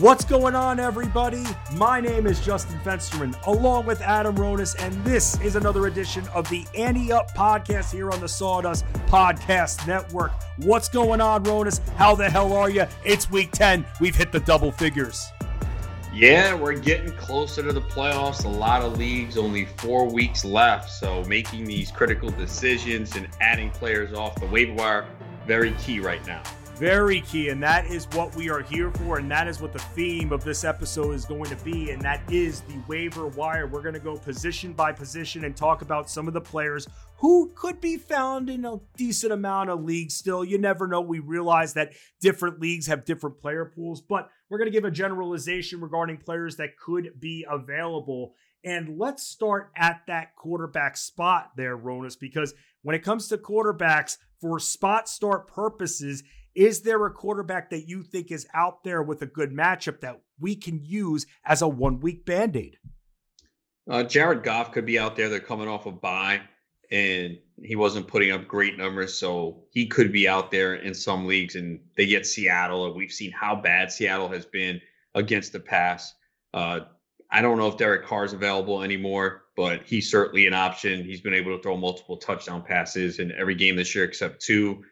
What's going on, everybody? My name is Justin Fensterman, along with Adam Ronis, and this is another edition of the Ante Up podcast here on the Sawdust Podcast Network. What's going on, Ronis? How the hell are you? It's week 10. We've hit the double figures. Yeah, we're getting closer to the playoffs. A lot of leagues, only four weeks left. So making these critical decisions and adding players off the waiver wire, very key right now. Very key, and that is what we are here for, and that is what the theme of this episode is going to be, and that is the waiver wire. We're going to go position by position and talk about some of the players who could be found in a decent amount of leagues still. You never know. We realize that different leagues have different player pools, but we're going to give a generalization regarding players that could be available. And let's start at that quarterback spot there, Ronis, because when it comes to quarterbacks, for spot start purposes, is there a quarterback that you think is out there with a good matchup that we can use as a one week band aid? Uh, Jared Goff could be out there. They're coming off a bye, and he wasn't putting up great numbers, so he could be out there in some leagues. And they get Seattle, and we've seen how bad Seattle has been against the pass. Uh, I don't know if Derek Carr is available anymore, but he's certainly an option. He's been able to throw multiple touchdown passes in every game this year except two.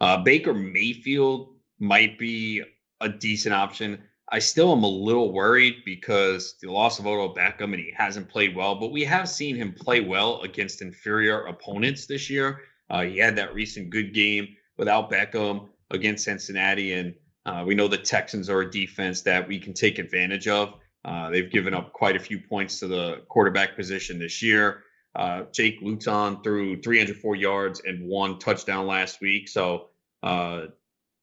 Uh, Baker Mayfield might be a decent option. I still am a little worried because the loss of Odell Beckham and he hasn't played well, but we have seen him play well against inferior opponents this year. Uh, he had that recent good game without Beckham against Cincinnati, and uh, we know the Texans are a defense that we can take advantage of. Uh, they've given up quite a few points to the quarterback position this year. Uh, Jake Luton threw 304 yards and one touchdown last week. So, uh,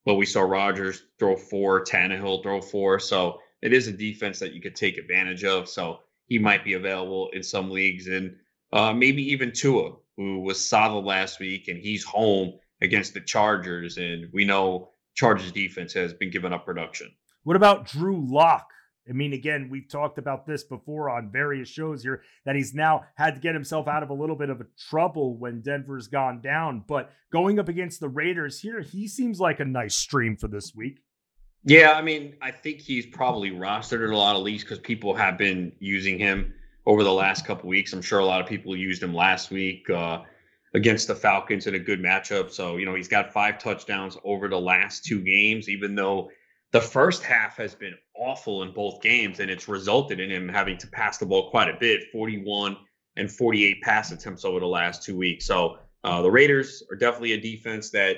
but we saw Rodgers throw four, Tannehill throw four. So it is a defense that you could take advantage of. So he might be available in some leagues, and uh, maybe even Tua, who was solid last week, and he's home against the Chargers, and we know Chargers defense has been giving up production. What about Drew Lock? I mean, again, we've talked about this before on various shows here that he's now had to get himself out of a little bit of a trouble when Denver's gone down. But going up against the Raiders here, he seems like a nice stream for this week. Yeah, I mean, I think he's probably rostered a lot of leagues because people have been using him over the last couple weeks. I'm sure a lot of people used him last week uh, against the Falcons in a good matchup. So, you know, he's got five touchdowns over the last two games, even though the first half has been awful in both games, and it's resulted in him having to pass the ball quite a bit 41 and 48 pass attempts over the last two weeks. So uh, the Raiders are definitely a defense that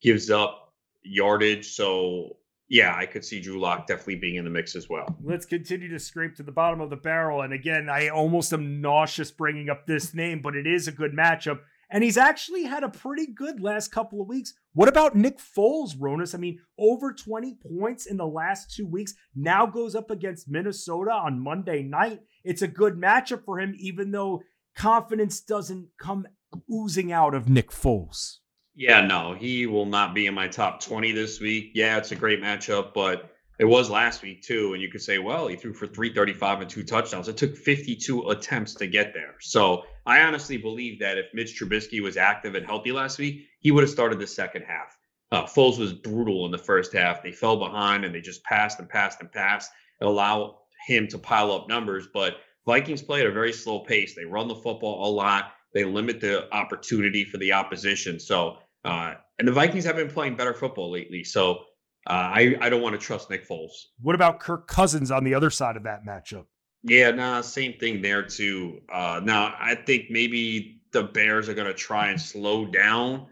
gives up yardage. So yeah, I could see Drew Lock definitely being in the mix as well. Let's continue to scrape to the bottom of the barrel. And again, I almost am nauseous bringing up this name, but it is a good matchup. And he's actually had a pretty good last couple of weeks. What about Nick Foles, Ronis? I mean, over 20 points in the last two weeks. Now goes up against Minnesota on Monday night. It's a good matchup for him, even though confidence doesn't come oozing out of Nick Foles. Yeah, no, he will not be in my top 20 this week. Yeah, it's a great matchup, but it was last week too. And you could say, well, he threw for 335 and two touchdowns. It took 52 attempts to get there. So I honestly believe that if Mitch Trubisky was active and healthy last week, he would have started the second half. Uh, Foles was brutal in the first half. They fell behind and they just passed and passed and passed. It allowed him to pile up numbers. But Vikings play at a very slow pace. They run the football a lot. They limit the opportunity for the opposition. So, uh, and the Vikings have been playing better football lately. So uh, I, I don't want to trust Nick Foles. What about Kirk Cousins on the other side of that matchup? Yeah, nah, same thing there too. Uh, now I think maybe the Bears are going to try and slow down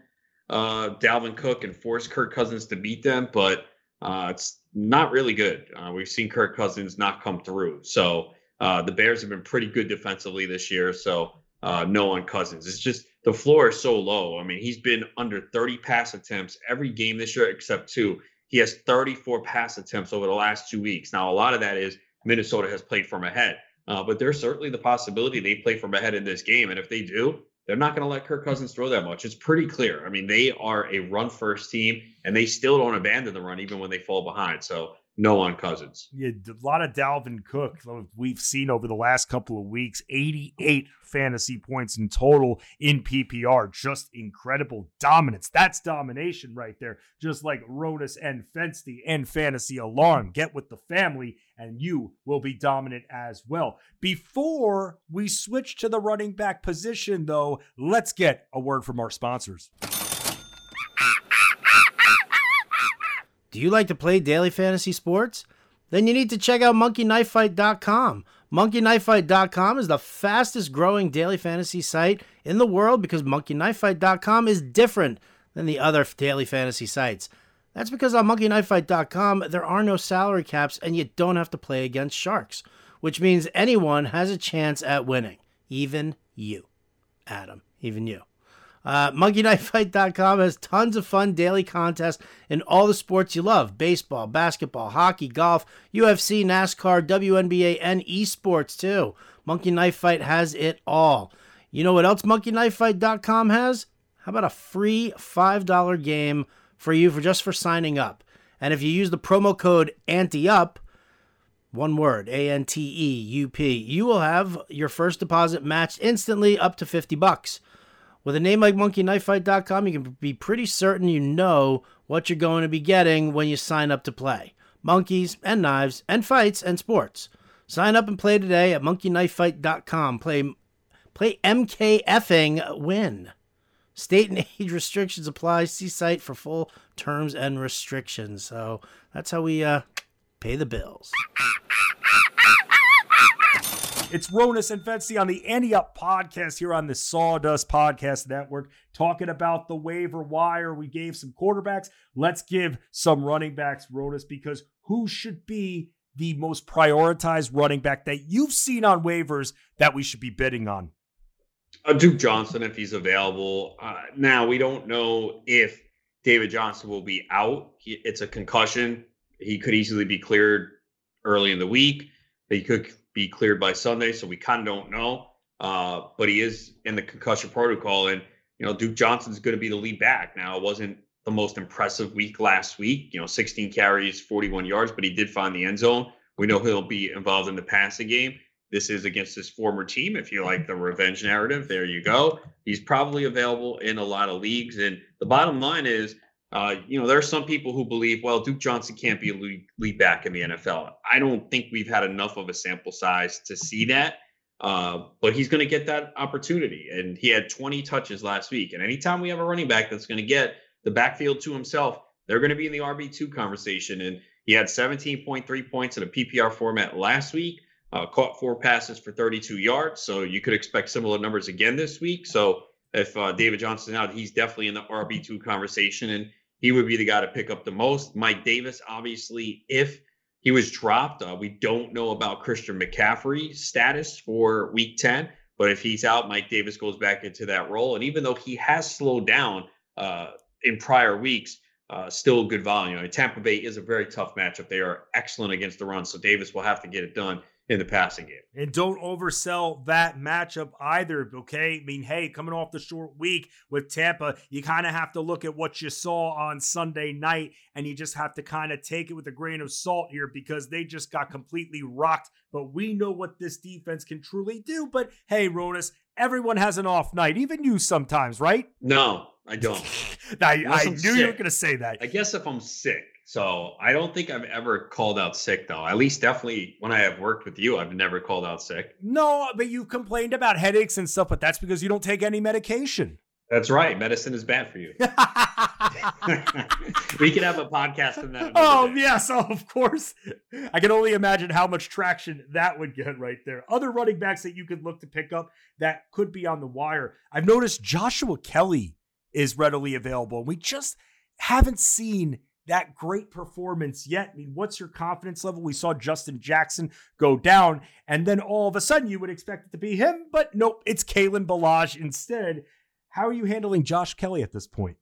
uh, Dalvin Cook and force Kirk Cousins to beat them, but uh, it's not really good. Uh, we've seen Kirk Cousins not come through. So uh, the Bears have been pretty good defensively this year. So uh, no on Cousins. It's just the floor is so low. I mean, he's been under 30 pass attempts every game this year except two. He has 34 pass attempts over the last two weeks. Now, a lot of that is Minnesota has played from ahead, uh, but there's certainly the possibility they play from ahead in this game. And if they do, they're not going to let Kirk Cousins throw that much. It's pretty clear. I mean, they are a run first team, and they still don't abandon the run even when they fall behind. So, no on Cousins. Yeah, a lot of Dalvin Cook we've seen over the last couple of weeks. 88 fantasy points in total in PPR. Just incredible dominance. That's domination right there. Just like Ronis and Fensty and Fantasy Alarm. Get with the family and you will be dominant as well. Before we switch to the running back position, though, let's get a word from our sponsors. Do you like to play daily fantasy sports? Then you need to check out monkeyknifefight.com. Monkeyknifefight.com is the fastest growing daily fantasy site in the world because monkeyknifefight.com is different than the other daily fantasy sites. That's because on monkeyknifefight.com there are no salary caps and you don't have to play against sharks, which means anyone has a chance at winning, even you, Adam, even you. Uh, MonkeyKnifeFight.com has tons of fun daily contests in all the sports you love baseball, basketball, hockey, golf, UFC, NASCAR, WNBA, and esports too. Monkey Knife Fight has it all. You know what else MonkeyKnifeFight.com has? How about a free $5 game for you for just for signing up? And if you use the promo code ANTEUP, one word, A N T E U P, you will have your first deposit matched instantly up to 50 bucks. With a name like monkeyknifefight.com, you can be pretty certain you know what you're going to be getting when you sign up to play. Monkeys and knives and fights and sports. Sign up and play today at monkeyknifefight.com. Play play MKFing win. State and age restrictions apply. See site for full terms and restrictions. So that's how we uh, pay the bills. It's Ronis and Fensty on the Ante Up podcast here on the Sawdust Podcast Network, talking about the waiver wire. We gave some quarterbacks. Let's give some running backs, Ronis, because who should be the most prioritized running back that you've seen on waivers that we should be bidding on? Uh, Duke Johnson, if he's available. Uh, now, we don't know if David Johnson will be out. He, it's a concussion. He could easily be cleared early in the week. He could be cleared by Sunday, so we kind of don't know. Uh, but he is in the concussion protocol, and you know Duke Johnson's going to be the lead back. Now it wasn't the most impressive week last week. You know, 16 carries, 41 yards, but he did find the end zone. We know he'll be involved in the passing game. This is against his former team. If you like the revenge narrative, there you go. He's probably available in a lot of leagues. And the bottom line is uh, you know, there are some people who believe, well, Duke Johnson can't be a lead, lead back in the NFL. I don't think we've had enough of a sample size to see that. Uh, but he's going to get that opportunity. And he had 20 touches last week. And anytime we have a running back that's going to get the backfield to himself, they're going to be in the RB2 conversation. And he had 17.3 points in a PPR format last week, uh, caught four passes for 32 yards. So you could expect similar numbers again this week. So if uh, David Johnson out, he's definitely in the RB2 conversation. And he would be the guy to pick up the most. Mike Davis, obviously, if he was dropped, uh, we don't know about Christian McCaffrey's status for week 10. But if he's out, Mike Davis goes back into that role. And even though he has slowed down uh, in prior weeks, uh, still good volume. I mean, Tampa Bay is a very tough matchup. They are excellent against the run. So Davis will have to get it done in the passing game. And don't oversell that matchup either, okay? I mean, hey, coming off the short week with Tampa, you kind of have to look at what you saw on Sunday night and you just have to kind of take it with a grain of salt here because they just got completely rocked. But we know what this defense can truly do. But hey, Ronis, everyone has an off night, even you sometimes, right? No, I don't. I, I knew sick. you were going to say that. I guess if I'm sick. So I don't think I've ever called out sick though. At least definitely when I have worked with you, I've never called out sick. No, but you've complained about headaches and stuff, but that's because you don't take any medication. That's right. Medicine is bad for you. we could have a podcast on that. Oh, day. yes. Oh, of course. I can only imagine how much traction that would get right there. Other running backs that you could look to pick up that could be on the wire. I've noticed Joshua Kelley is readily available. And we just haven't seen that great performance yet. I mean, what's your confidence level? We saw Justin Jackson go down, and then all of a sudden you would expect it to be him, but nope, it's Kalen Ballage instead. How are you handling Josh Kelley at this point?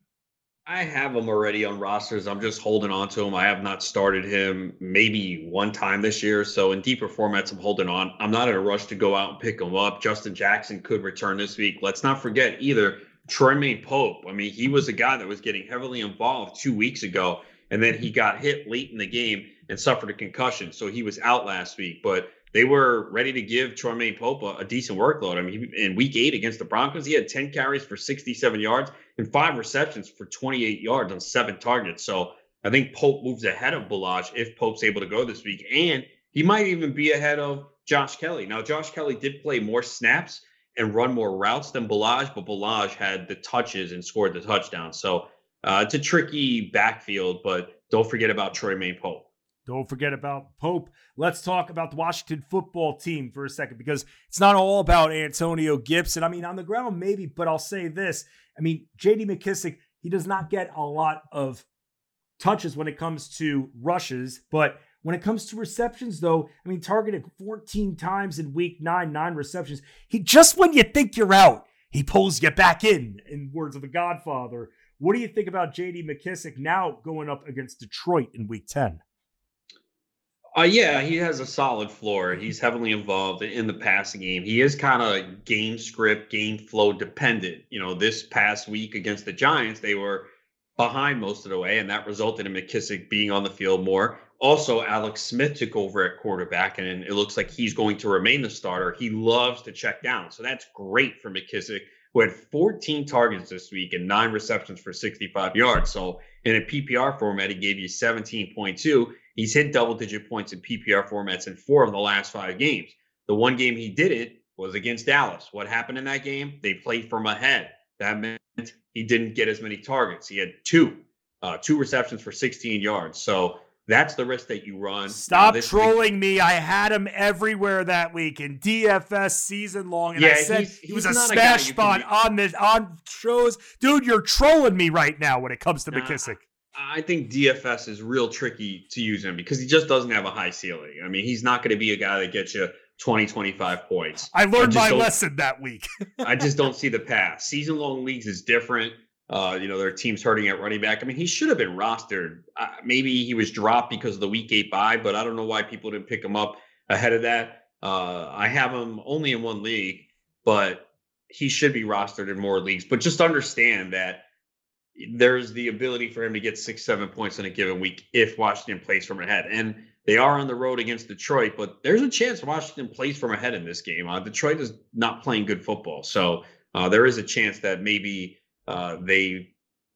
I have him already on rosters. I'm just holding on to him. I have not started him maybe one time this year. So in deeper formats, I'm holding on. I'm not in a rush to go out and pick him up. Justin Jackson could return this week. Let's not forget either Troymaine Pope. I mean, he was a guy that was getting heavily involved two weeks ago and then he got hit late in the game and suffered a concussion, so he was out last week. But they were ready to give Troymaine Pope a, a decent workload. I mean, in week eight against the Broncos, he had 10 carries for 67 yards and five receptions for 28 yards on seven targets. So I think Pope moves ahead of Ballage if Pope's able to go this week. And he might even be ahead of Josh Kelley. Now, Josh Kelley did play more snaps and run more routes than Ballage, but Ballage had the touches and scored the touchdown. So uh, it's a tricky backfield, but don't forget about Troymaine Pope. Don't forget about Pope. Let's talk about the Washington football team for a second because it's not all about Antonio Gibson. I mean, on the ground, maybe, but I'll say this. I mean, JD McKissic, he does not get a lot of touches when it comes to rushes, but when it comes to receptions, though, I mean, targeted 14 times in week nine, nine receptions. He just when you think you're out, he pulls you back in, in words of the Godfather. What do you think about JD McKissic now going up against Detroit in week 10? Uh, yeah, he has a solid floor. He's heavily involved in the passing game. He is kind of game script, game flow dependent. You know, this past week against the Giants, they were behind most of the way, and that resulted in McKissic being on the field more. Also, Alex Smith took over at quarterback, and it looks like he's going to remain the starter. He loves to check down, so that's great for McKissic, who had 14 targets this week and nine receptions for 65 yards. So, in a PPR format, he gave you 17.2 He's hit double digit points in PPR formats in four of the last five games. The one game he did it was against Dallas. What happened in that game? They played from ahead. That meant he didn't get as many targets. He had two, uh, two receptions for 16 yards. So that's the risk that you run. Stop trolling week. me. I had him everywhere that week in DFS season long, and yeah, I said he's, he was a smash spot on this on shows. Dude, you're trolling me right now when it comes to nah, McKissic. I think DFS is real tricky to use him because he just doesn't have a high ceiling. I mean, he's not going to be a guy that gets you 20, 25 points. I learned I my lesson that week. I just don't see the path. Season long leagues is different. Uh, you know, their team's hurting at running back. I mean, he should have been rostered. Uh, maybe he was dropped because of the week eight bye, but I don't know why people didn't pick him up ahead of that. Uh, I have him only in one league, but he should be rostered in more leagues. But just understand that there's the ability for him to get six, seven points in a given week if Washington plays from ahead. And they are on the road against Detroit, but there's a chance Washington plays from ahead in this game. Uh, Detroit is not playing good football. So uh, there is a chance that maybe uh, they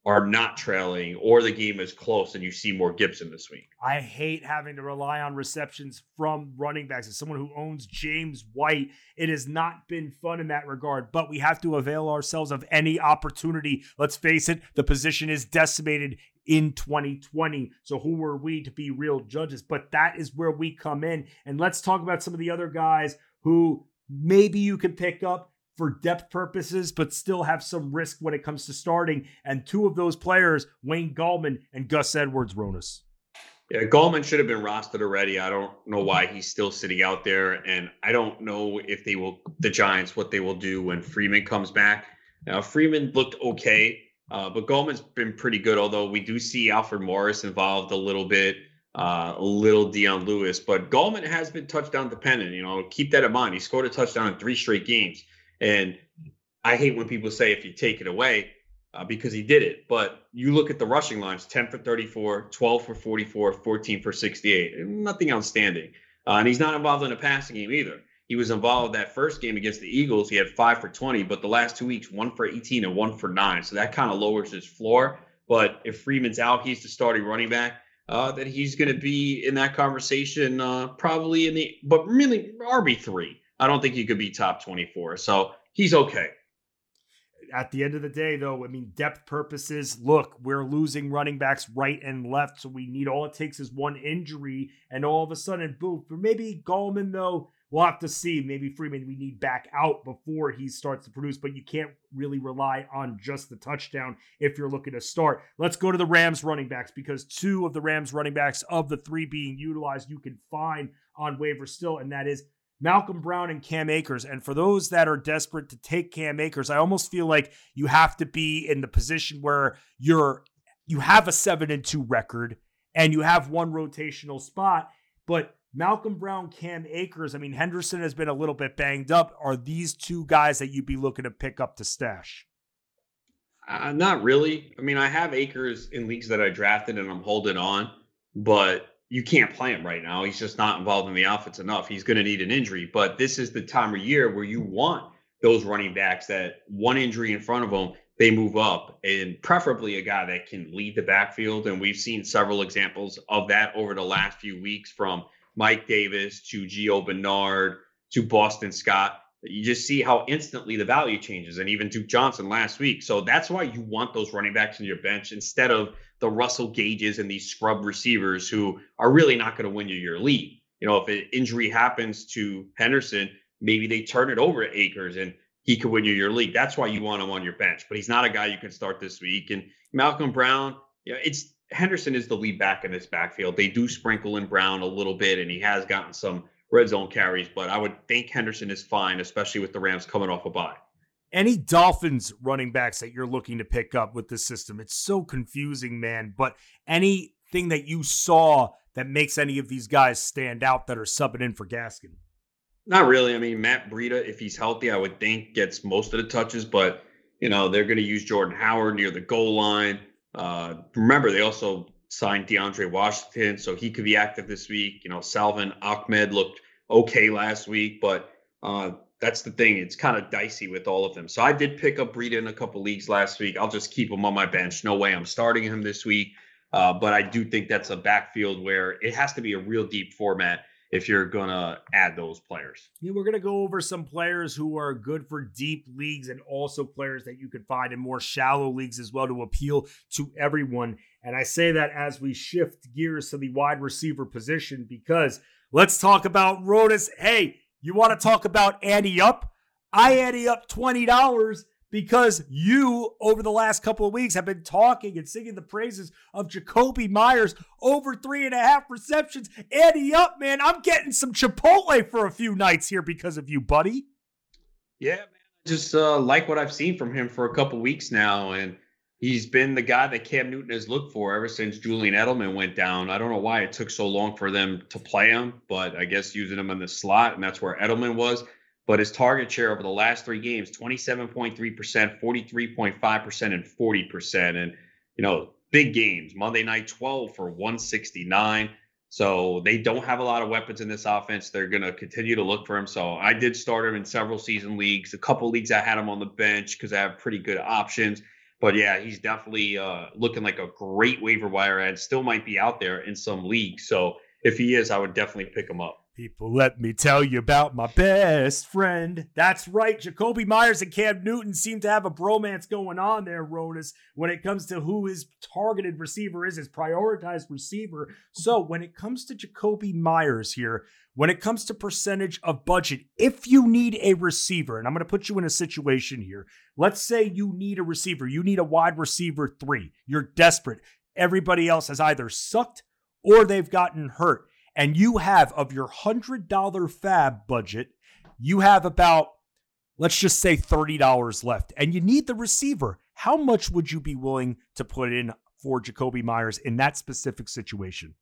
are not trailing or the game is close and you see more Gibson this week. I hate having to rely on receptions from running backs. As someone who owns James White, it has not been fun in that regard, but we have to avail ourselves of any opportunity. Let's face it, the position is decimated in 2020. So who are we to be real judges? But that is where we come in. And let's talk about some of the other guys who maybe you can pick up for depth purposes, but still have some risk when it comes to starting. And two of those players, Wayne Gallman and Gus Edwards Ronis. Yeah, Gallman should have been rostered already. I don't know why he's still sitting out there, and I don't know if they will, the Giants, what they will do when Freeman comes back. Now, Freeman looked okay, uh, but Gallman's been pretty good. Although we do see Alfred Morris involved a little bit, uh, a little Dion Lewis, but Gallman has been touchdown dependent. You know, keep that in mind. He scored a touchdown in three straight games. And I hate when people say if you take it away uh, because he did it. But you look at the rushing lines 10 for 34, 12 for 44, 14 for 68. Nothing outstanding. Uh, and he's not involved in a passing game either. He was involved that first game against the Eagles. He had five for 20, but the last two weeks, one for 18 and one for nine. So that kind of lowers his floor. But if Freeman's out, he's the starting running back. Uh, that he's going to be in that conversation, uh, probably in the, but really RB three. I don't think he could be top 24. So he's okay. At the end of the day, though, I mean, depth purposes, look, we're losing running backs right and left. So we need all it takes is one injury, and all of a sudden, boom. For maybe Gallman, though, we'll have to see. Maybe Freeman we need back out before he starts to produce, but you can't really rely on just the touchdown if you're looking to start. Let's go to the Rams running backs because two of the Rams running backs of the three being utilized you can find on waiver still, and that is Malcolm Brown and Cam Akers. And for those that are desperate to take Cam Akers, I almost feel like you have to be in the position where you're you have a 7 and 2 record and you have one rotational spot, but Malcolm Brown, Cam Akers, I mean Henderson has been a little bit banged up. Are these two guys that you'd be looking to pick up to stash? Uh, not really. I mean, I have Akers in leagues that I drafted and I'm holding on, but you can't play him right now. He's just not involved in the offense enough. He's going to need an injury. But this is the time of year where you want those running backs that one injury in front of them, they move up, and preferably a guy that can lead the backfield. And we've seen several examples of that over the last few weeks from Mike Davis to Gio Bernard to Boston Scott. You just see how instantly the value changes, and even Duke Johnson last week. So that's why you want those running backs in your bench instead of the Russell Gages and these scrub receivers who are really not going to win you your lead. You know, if an injury happens to Henderson, maybe they turn it over to Akers and he could win you your league. That's why you want him on your bench. But he's not a guy you can start this week. And Malcolm Brown, yeah, it's Henderson is the lead back in this backfield. They do sprinkle in Brown a little bit, and he has gotten some red zone carries. But I would think Henderson is fine, especially with the Rams coming off a bye any Dolphins running backs that you're looking to pick up with this system. It's so confusing, man. But anything that you saw that makes any of these guys stand out that are subbing in for Gaskin? Not really. I mean, Matt Breida, if he's healthy, I would think gets most of the touches, but you know they're going to use Jordan Howard near the goal line. Uh, remember, they also signed DeAndre Washington, so he could be active this week. You know, Salvon Ahmed looked okay last week, but uh, that's the thing. It's kind of dicey with all of them. So I did pick up Breida in a couple leagues last week. I'll just keep him on my bench. No way I'm starting him this week. Uh, but I do think that's a backfield where it has to be a real deep format if you're going to add those players. Yeah, we're going to go over some players who are good for deep leagues and also players that you could find in more shallow leagues as well to appeal to everyone. And I say that as we shift gears to the wide receiver position because let's talk about Ronis. Hey, you want to talk about ante up? I ante up $20 because you, over the last couple of weeks, have been talking and singing the praises of Jakobi Meyers over three and a half receptions. Ante up, man. I'm getting some Chipotle for a few nights here because of you, buddy. Yeah, man. I just uh, like what I've seen from him for a couple weeks now. And he's been the guy that Cam Newton has looked for ever since Julian Edelman went down. I don't know why it took so long for them to play him, but I guess using him in the slot, and that's where Edelman was. But his target share over the last three games 27.3%, 43.5%, and 40%. And, you know, big games. Monday night 12 for 169. So they don't have a lot of weapons in this offense. They're going to continue to look for him. So I did start him in several season leagues. A couple leagues I had him on the bench because I have pretty good options. But yeah, he's definitely uh, looking like a great waiver wire ad. Still might be out there in some leagues. So if he is, I would definitely pick him up. People, let me tell you about my best friend. That's right. Jakobi Meyers and Cam Newton seem to have a bromance going on there, Ronis, when it comes to who his targeted receiver is, his prioritized receiver. So when it comes to Jakobi Meyers here, when it comes to percentage of budget, if you need a receiver, and I'm going to put you in a situation here, let's say you need a receiver, you need a wide receiver three, you're desperate. Everybody else has either sucked or they've gotten hurt. And you have of your $100 fab budget, you have about, let's just say $30 left, and you need the receiver. How much would you be willing to put in for Jakobi Meyers in that specific situation?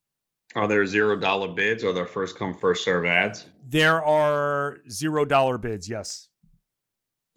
Are there zero dollar bids or are there first come first serve ads? There are zero dollar bids. Yes.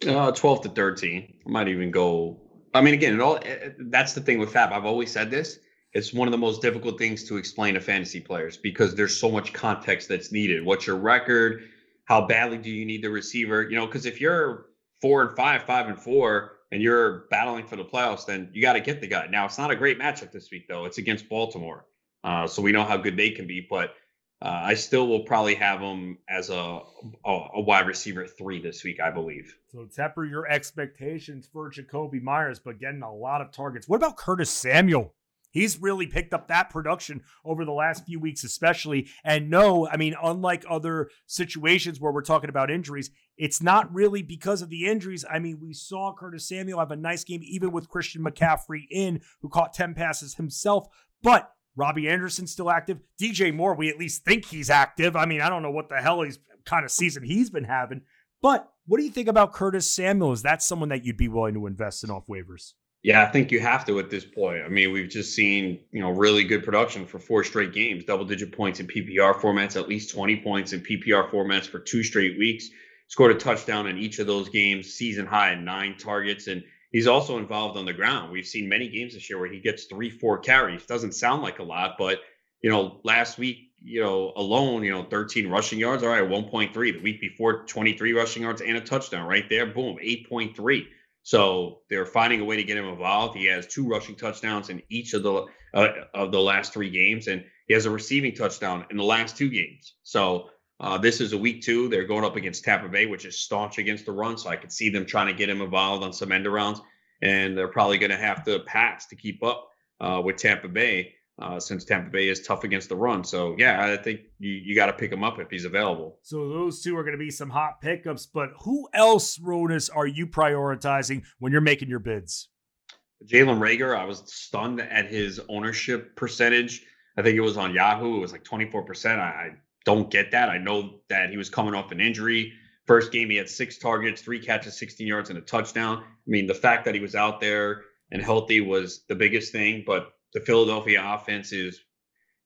Uh, twelve to thirteen. I might even go. I mean, again, it all. Eh, eh, that's the thing with Fab. I've always said this. It's one of the most difficult things to explain to fantasy players because there's so much context that's needed. What's your record? How badly do you need the receiver? You know, because if you're four and five, five and four, and you're battling for the playoffs, then you got to get the guy. Now, it's not a great matchup this week, though. It's against Baltimore. Uh, so we know how good they can be, but uh, I still will probably have them as a, a, a wide receiver three this week, I believe. So temper your expectations for Jakobi Meyers, but getting a lot of targets. What about Curtis Samuel? He's really picked up that production over the last few weeks, especially. And no, I mean, unlike other situations where we're talking about injuries, it's not really because of the injuries. I mean, we saw Curtis Samuel have a nice game, even with Christian McCaffrey in, who caught 10 passes himself. But Robbie Anderson's still active. DJ Moore, we at least think he's active. I mean, I don't know what the hell he's kind of season he's been having. But what do you think about Curtis Samuel? Is that someone that you'd be willing to invest in off waivers? Yeah, I think you have to at this point. I mean, we've just seen, you know, really good production for four straight games, double digit points in PPR formats, at least 20 points in PPR formats for two straight weeks. Scored a touchdown in each of those games, season high nine targets. And he's also involved on the ground. We've seen many games this year where he gets three, four carries. Doesn't sound like a lot, but you know, last week, you know, alone, you know, 13 rushing yards. All right, 1.3. The week before, 23 rushing yards and a touchdown right there. Boom, 8.3. So they're finding a way to get him involved. He has two rushing touchdowns in each of the uh, of the last three games, and he has a receiving touchdown in the last two games. So uh, this is a week two. They're going up against Tampa Bay, which is staunch against the run. So I could see them trying to get him involved on some end arounds, and they're probably going to have to pass to keep up uh, with Tampa Bay. Uh, since Tampa Bay is tough against the run. So yeah, I think you, you got to pick him up if he's available. So those two are going to be some hot pickups. But who else, Ronis, are you prioritizing when you're making your bids? Jalen Reagor, I was stunned at his ownership percentage. I think it was on Yahoo. It was like 24%. I, I don't get that. I know that he was coming off an injury. First game, he had six targets, three catches, 16 yards, and a touchdown. I mean, the fact that he was out there and healthy was the biggest thing. But the Philadelphia offense is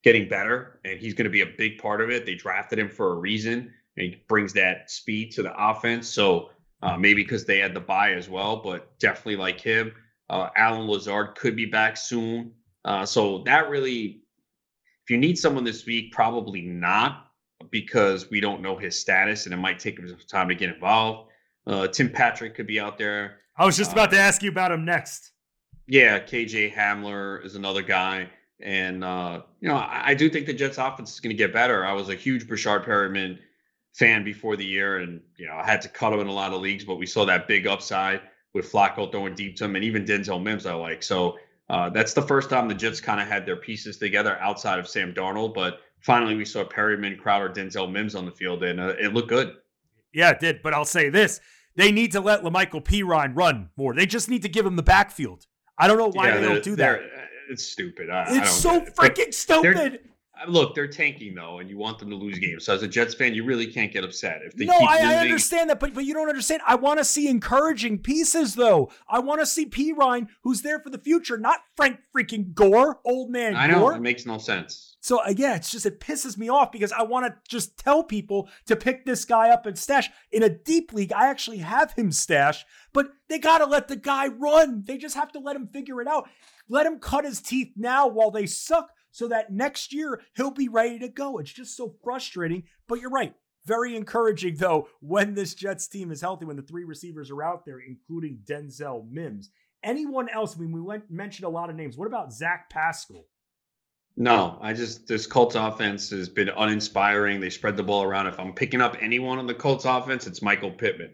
getting better, and he's going to be a big part of it. They drafted him for a reason, and he brings that speed to the offense. So uh, maybe because they had the buy as well, but definitely like him. Uh, Allen Lazard could be back soon. Uh, so that really, if you need someone this week, probably not because we don't know his status and it might take him some time to get involved. Uh, Tim Patrick could be out there. I was just about to uh, ask you about him next. Yeah, KJ Hamler is another guy. And, uh, you know, I, I, do think the Jets offense is going to get better. I was a huge Breshad Perriman fan before the year, and, you know, I had to cut him in a lot of leagues, but we saw that big upside with Flacco throwing deep to him, and even Denzel Mims I like. So uh, that's the first time the Jets kind of had their pieces together outside of Sam Darnold. But finally, we saw Perriman, Crowder, Denzel Mims on the field, and uh, it looked good. Yeah, it did. But I'll say this they need to let La'Mical Perine run more. They just need to give him the backfield. I don't know why yeah, they don't do that. It's stupid. I, it's so freaking stupid. Look, they're tanking though, and you want them to lose games. So as a Jets fan, you really can't get upset if they no, keep I, losing. I understand that, but but you don't understand. I want to see encouraging pieces though. I want to see Perine, who's there for the future, not Frank freaking Gore, old man. I know Gore. it makes no sense. So uh, yeah, it's just it pisses me off because I want to just tell people to pick this guy up and stash in a deep league. I actually have him stash, but they got to let the guy run. They just have to let him figure it out. Let him cut his teeth now while they suck so that next year he'll be ready to go. It's just so frustrating, but you're right. Very encouraging, though, when this Jets team is healthy, when the three receivers are out there, including Denzel Mims. Anyone else? I mean, we went, mentioned a lot of names. What about Zach Pascal? No, I just this Colts offense has been uninspiring. They spread the ball around. If I'm picking up anyone on the Colts offense, it's Michael Pittman.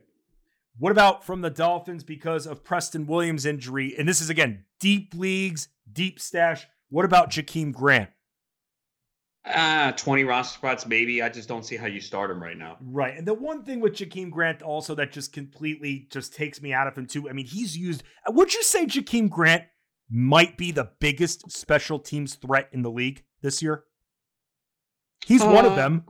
What about from the Dolphins because of Preston Williams' injury? And this is again deep leagues, deep stash. What about Jakeem Grant? Ah, uh, 20 roster spots, maybe. I just don't see how you start him right now. Right. And the one thing with Jakeem Grant also that just completely just takes me out of him too. I mean, he's used would you say Jakeem Grant might be the biggest special teams threat in the league this year? He's uh, one of uh, them.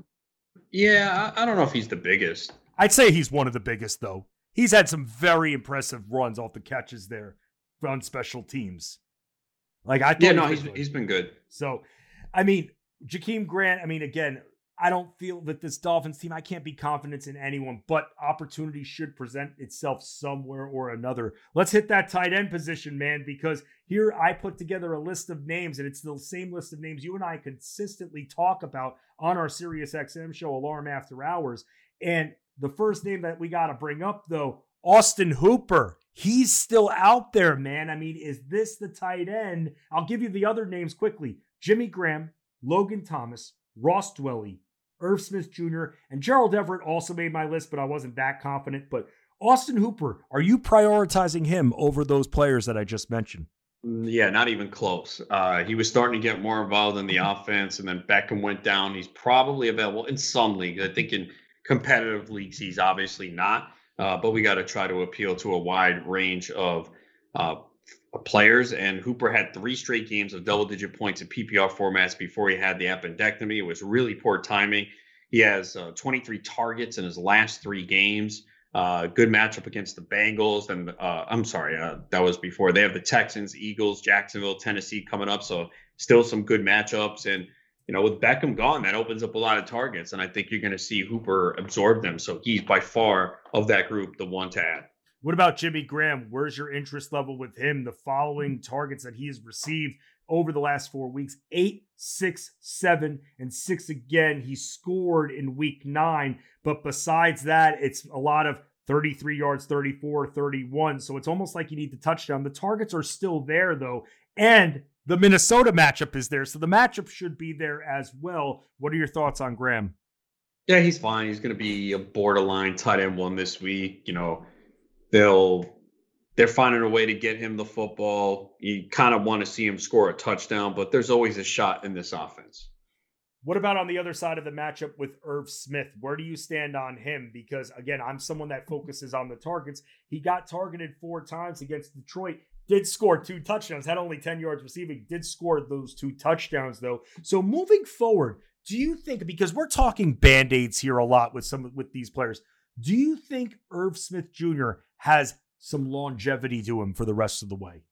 Yeah, I, I don't know if he's the biggest. I'd say he's one of the biggest though. He's had some very impressive runs off the catches there on special teams. Like I yeah, no, he's he's been good. So, I mean, Jakeem Grant. I mean, again, I don't feel that this Dolphins team. I can't be confident in anyone, but opportunity should present itself somewhere or another. Let's hit that tight end position, man, because here I put together a list of names, and it's the same list of names you and I consistently talk about on our Sirius XM show, Alarm After Hours. And the first name that we got to bring up, though, Austin Hooper he's still out there, man. I mean, is this the tight end? I'll give you the other names quickly Jimmy Graham, Logan Thomas, Ross Dwelley, Irv Smith Jr., and Gerald Everett also made my list, but I wasn't that confident. But Austin Hooper, are you prioritizing him over those players that I just mentioned? Mm, yeah, not even close. Uh, he was starting to get more involved in the offense, and then Beckham went down. He's probably available in some leagues. I think in competitive leagues, he's obviously not. Uh, but we got to try to appeal to a wide range of uh, players. And Hooper had three straight games of double digit points in PPR formats before he had the appendectomy. It was really poor timing. He has uh, 23 targets in his last three games. Uh, good matchup against the Bengals. And uh, I'm sorry, uh, that was before. They have the Texans, Eagles, Jacksonville, Tennessee coming up. So still some good matchups. And you know, with Beckham gone, that opens up a lot of targets, and I think you're going to see Hooper absorb them. So he's by far of that group the one to add. What about Jimmy Graham? Where's your interest level with him? The following targets that he has received over the last four weeks eight, six, seven, and six again. He scored in week nine. But besides that, it's a lot of 33 yards, 34, 31. So it's almost like you need the touchdown. The targets are still there, though. And the Minnesota matchup is there. So the matchup should be there as well. What are your thoughts on Graham? Yeah, he's fine. He's going to be a borderline tight end one this week. You know, they'll they're finding a way to get him the football. You kind of want to see him score a touchdown, but there's always a shot in this offense. What about on the other side of the matchup with Irv Smith? Where do you stand on him? Because again, I'm someone that focuses on the targets. He got targeted four times against Detroit, did score two touchdowns, had only 10 yards receiving, did score those two touchdowns though. So moving forward, do you think because we're talking band-aids here a lot with some with these players, do you think Irv Smith Jr. has some longevity to him for the rest of the way?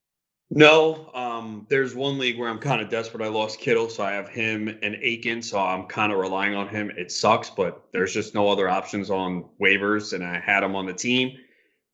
No, um, there's one league where I'm kind of desperate. I lost Kittle, so I have him and Aiken, so I'm kind of relying on him. It sucks, but there's just no other options on waivers, and I had him on the team.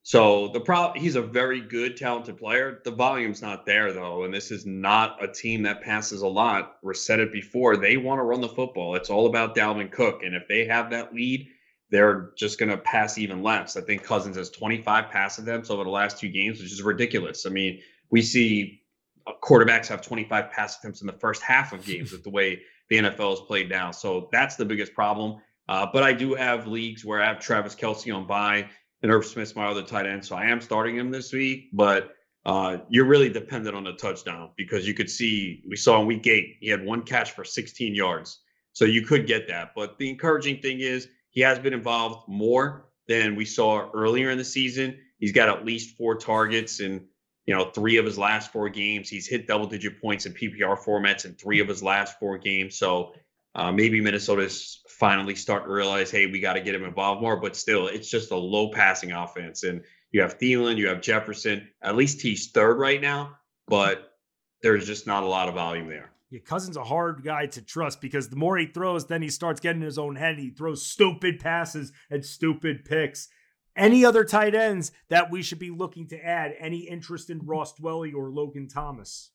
So the problem, he's a very good, talented player. The volume's not there though, and this is not a team that passes a lot. We said it before; they want to run the football. It's all about Dalvin Cook, and if they have that lead, they're just going to pass even less. I think Cousins has 25 pass attempts over the last two games, which is ridiculous. I mean, we see uh, quarterbacks have 25 pass attempts in the first half of games with the way the NFL is played now. So that's the biggest problem. Uh, but I do have leagues where I have Travis Kelce on bye and Irv Smith's my other tight end. So I am starting him this week, but uh, you're really dependent on the touchdown because you could see we saw in week eight he had one catch for 16 yards. So you could get that. But the encouraging thing is he has been involved more than we saw earlier in the season. He's got at least four targets in you know three of his last four games. He's hit double digit points in PPR formats in three of his last four games. So uh, maybe Minnesota's finally starting to realize, hey, we got to get him involved more. But still, it's just a low passing offense. And you have Thielen, you have Jefferson. At least he's third right now, but there's just not a lot of volume there. Your cousin's a hard guy to trust because the more he throws, then he starts getting in his own head. He throws stupid passes and stupid picks. Any other tight ends that we should be looking to add? Any interest in Ross Dwelley or Logan Thomas?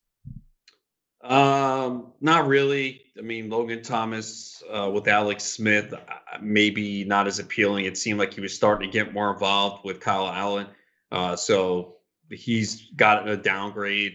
Um, not really. I mean, Logan Thomas uh, with Alex Smith, uh, maybe not as appealing. It seemed like he was starting to get more involved with Kyle Allen. Uh, so he's got a downgrade.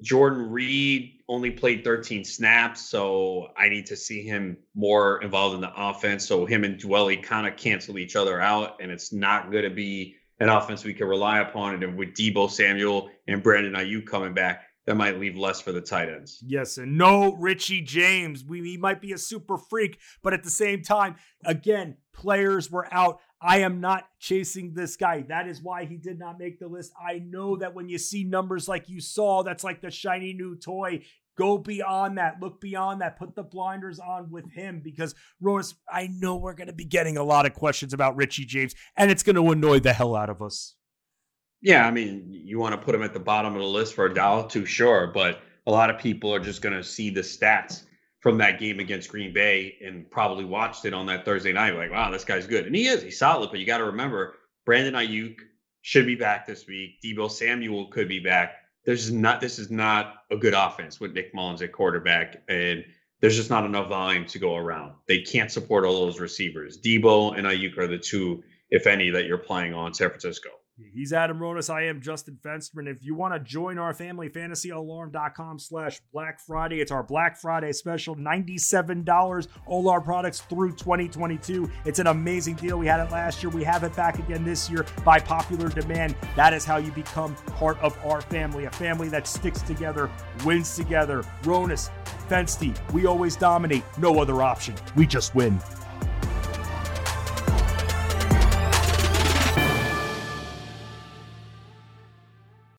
Jordan Reed only played 13 snaps, so I need to see him more involved in the offense. So him and Dwelley kind of cancel each other out, and it's not going to be an offense we can rely upon. And with Deebo Samuel and Brandon Aiyuk coming back, that might leave less for the tight ends. Yes, and no Richie James. We he might be a super freak, but at the same time, again, players were out. I am not chasing this guy. That is why he did not make the list. I know that when you see numbers like you saw, that's like the shiny new toy. Go beyond that. Look beyond that. Put the blinders on with him because Royce, I know we're going to be getting a lot of questions about Richie James, and it's going to annoy the hell out of us. Yeah, I mean, you want to put him at the bottom of the list for a dollar too, sure, but a lot of people are just going to see the stats from that game against Green Bay and probably watched it on that Thursday night. Like, wow, this guy's good, and he is. He's solid, but you got to remember, Brandon Aiyuk should be back this week. Deebo Samuel could be back. There's not. This is not a good offense with Nick Mullens at quarterback, and there's just not enough volume to go around. They can't support all those receivers. Deebo and Aiyuk are the two, if any, that you're playing on San Francisco. He's Adam Ronis. I am Justin Fensterman. If you want to join our family, fantasyalarm.com slash Black Friday. It's our Black Friday special, $97. All our products through 2022. It's an amazing deal. We had it last year. We have it back again this year by popular demand. That is how you become part of our family, a family that sticks together, wins together. Ronis, Fensty, we always dominate. No other option. We just win.